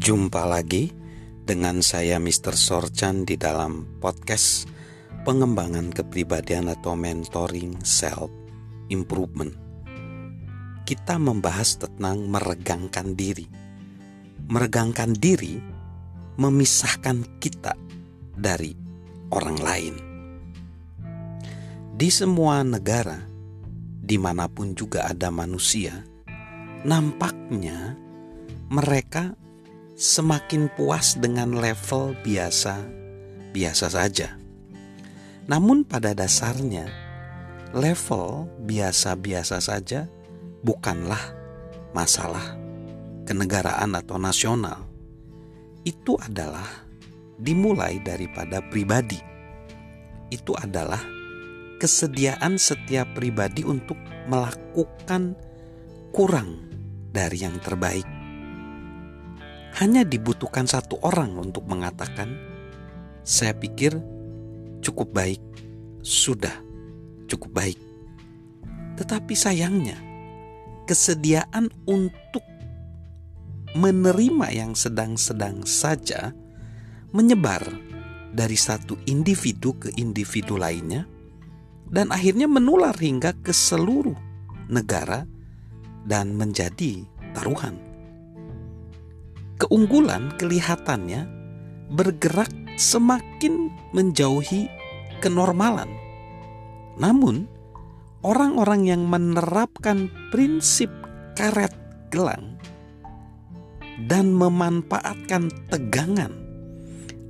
Jumpa lagi dengan saya Mr. Sorchan di dalam podcast pengembangan kepribadian atau mentoring self improvement. Kita membahas tentang meregangkan diri. Meregangkan diri memisahkan kita dari orang lain. Di semua negara, di mana pun juga ada manusia, nampaknya mereka semakin puas dengan level biasa-biasa saja. Namun, pada dasarnya, level biasa-biasa saja bukanlah masalah kenegaraan atau nasional. Itu adalah dimulai daripada pribadi. Itu adalah kesediaan setiap pribadi untuk melakukan kurang dari yang terbaik hanya dibutuhkan satu orang untuk mengatakan, "Saya pikir cukup baik, sudah cukup baik." Tetapi sayangnya, kesediaan untuk menerima yang sedang-sedang saja menyebar dari satu individu ke individu lainnya, dan akhirnya menular hingga ke seluruh negara dan menjadi taruhan keunggulan kelihatannya bergerak semakin menjauhi kenormalan. Namun, orang-orang yang menerapkan prinsip karet gelang dan memanfaatkan tegangan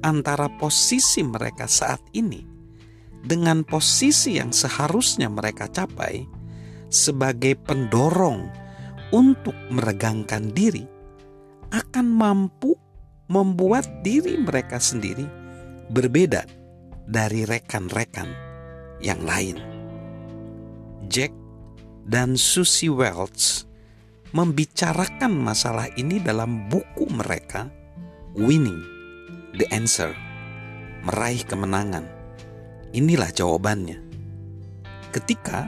antara posisi mereka saat ini dengan posisi yang seharusnya mereka capai sebagai pendorong untuk meregangkan diri akan mampu membuat diri mereka sendiri berbeda dari rekan-rekan yang lain. Jack dan Susie Welch membicarakan masalah ini dalam buku mereka Winning the Answer, meraih kemenangan. Inilah jawabannya. Ketika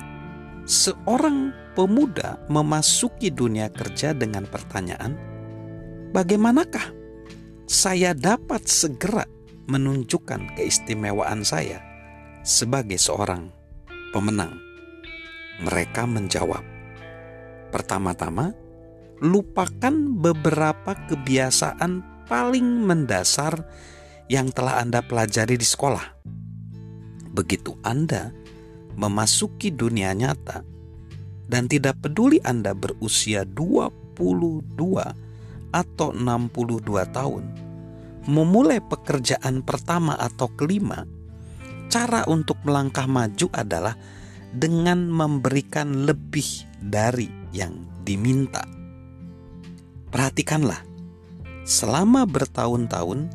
seorang pemuda memasuki dunia kerja dengan pertanyaan, bagaimanakah saya dapat segera menunjukkan keistimewaan saya sebagai seorang pemenang? Mereka menjawab, "Pertama-tama, lupakan beberapa kebiasaan paling mendasar yang telah Anda pelajari di sekolah. Begitu Anda memasuki dunia nyata dan tidak peduli Anda berusia 22 atau 62 tahun, memulai pekerjaan pertama atau kelima, cara untuk melangkah maju adalah dengan memberikan lebih dari yang diminta. Perhatikanlah, selama bertahun-tahun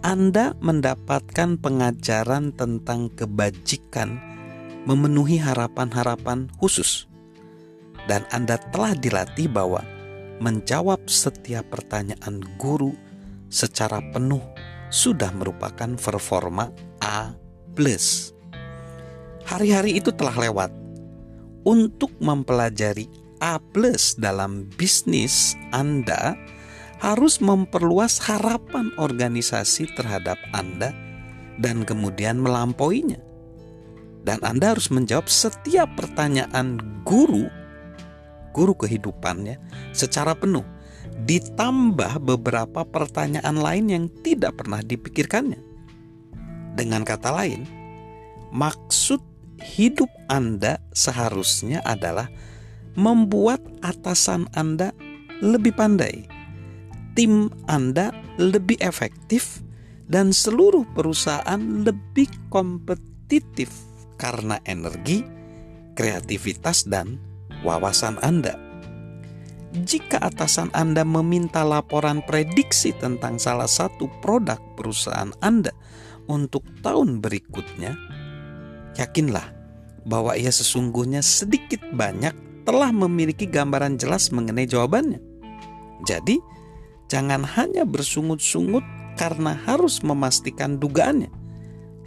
Anda mendapatkan pengajaran tentang kebajikan memenuhi harapan-harapan khusus, dan Anda telah dilatih bahwa menjawab setiap pertanyaan guru secara penuh sudah merupakan performa A+. Hari-hari itu telah lewat. Untuk mempelajari A+ dalam bisnis Anda harus memperluas harapan organisasi terhadap Anda dan kemudian melampauinya. Dan Anda harus menjawab setiap pertanyaan guru guru kehidupannya secara penuh, ditambah beberapa pertanyaan lain yang tidak pernah dipikirkannya. Dengan kata lain, maksud hidup Anda seharusnya adalah membuat atasan Anda lebih pandai, tim Anda lebih efektif, dan seluruh perusahaan lebih kompetitif karena energi, kreativitas, dan wawasan Anda. Jika atasan Anda meminta laporan prediksi tentang salah satu produk perusahaan Anda untuk tahun berikutnya, yakinlah bahwa ia sesungguhnya sedikit banyak telah memiliki gambaran jelas mengenai jawabannya. Jadi, jangan hanya bersungut-sungut karena harus memastikan dugaannya.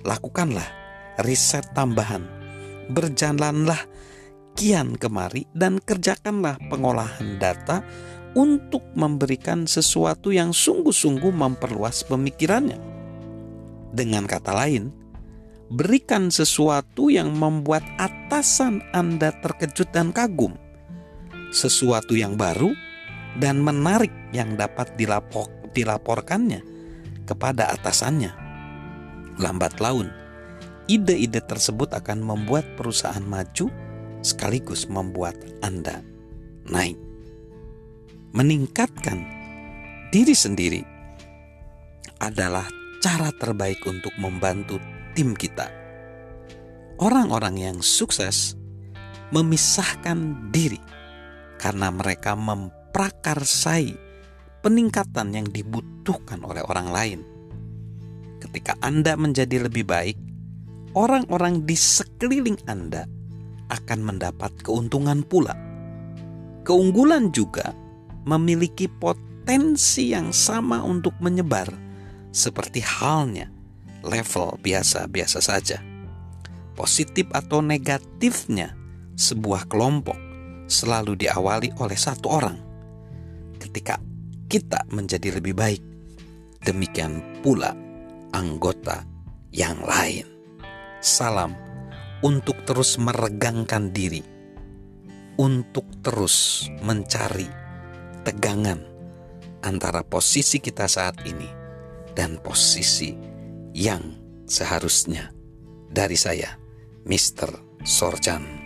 Lakukanlah riset tambahan. Berjalanlah kian kemari dan kerjakanlah pengolahan data untuk memberikan sesuatu yang sungguh-sungguh memperluas pemikirannya. Dengan kata lain, berikan sesuatu yang membuat atasan Anda terkejut dan kagum, sesuatu yang baru dan menarik yang dapat dilapor, dilaporkannya kepada atasannya. Lambat laun, ide-ide tersebut akan membuat perusahaan maju sekaligus membuat Anda naik meningkatkan diri sendiri adalah cara terbaik untuk membantu tim kita. Orang-orang yang sukses memisahkan diri karena mereka memprakarsai peningkatan yang dibutuhkan oleh orang lain. Ketika Anda menjadi lebih baik, orang-orang di sekeliling Anda akan mendapat keuntungan pula. Keunggulan juga memiliki potensi yang sama untuk menyebar, seperti halnya level biasa-biasa saja. Positif atau negatifnya sebuah kelompok selalu diawali oleh satu orang. Ketika kita menjadi lebih baik, demikian pula anggota yang lain. Salam untuk terus meregangkan diri, untuk terus mencari tegangan antara posisi kita saat ini dan posisi yang seharusnya dari saya, Mr. Sorjan.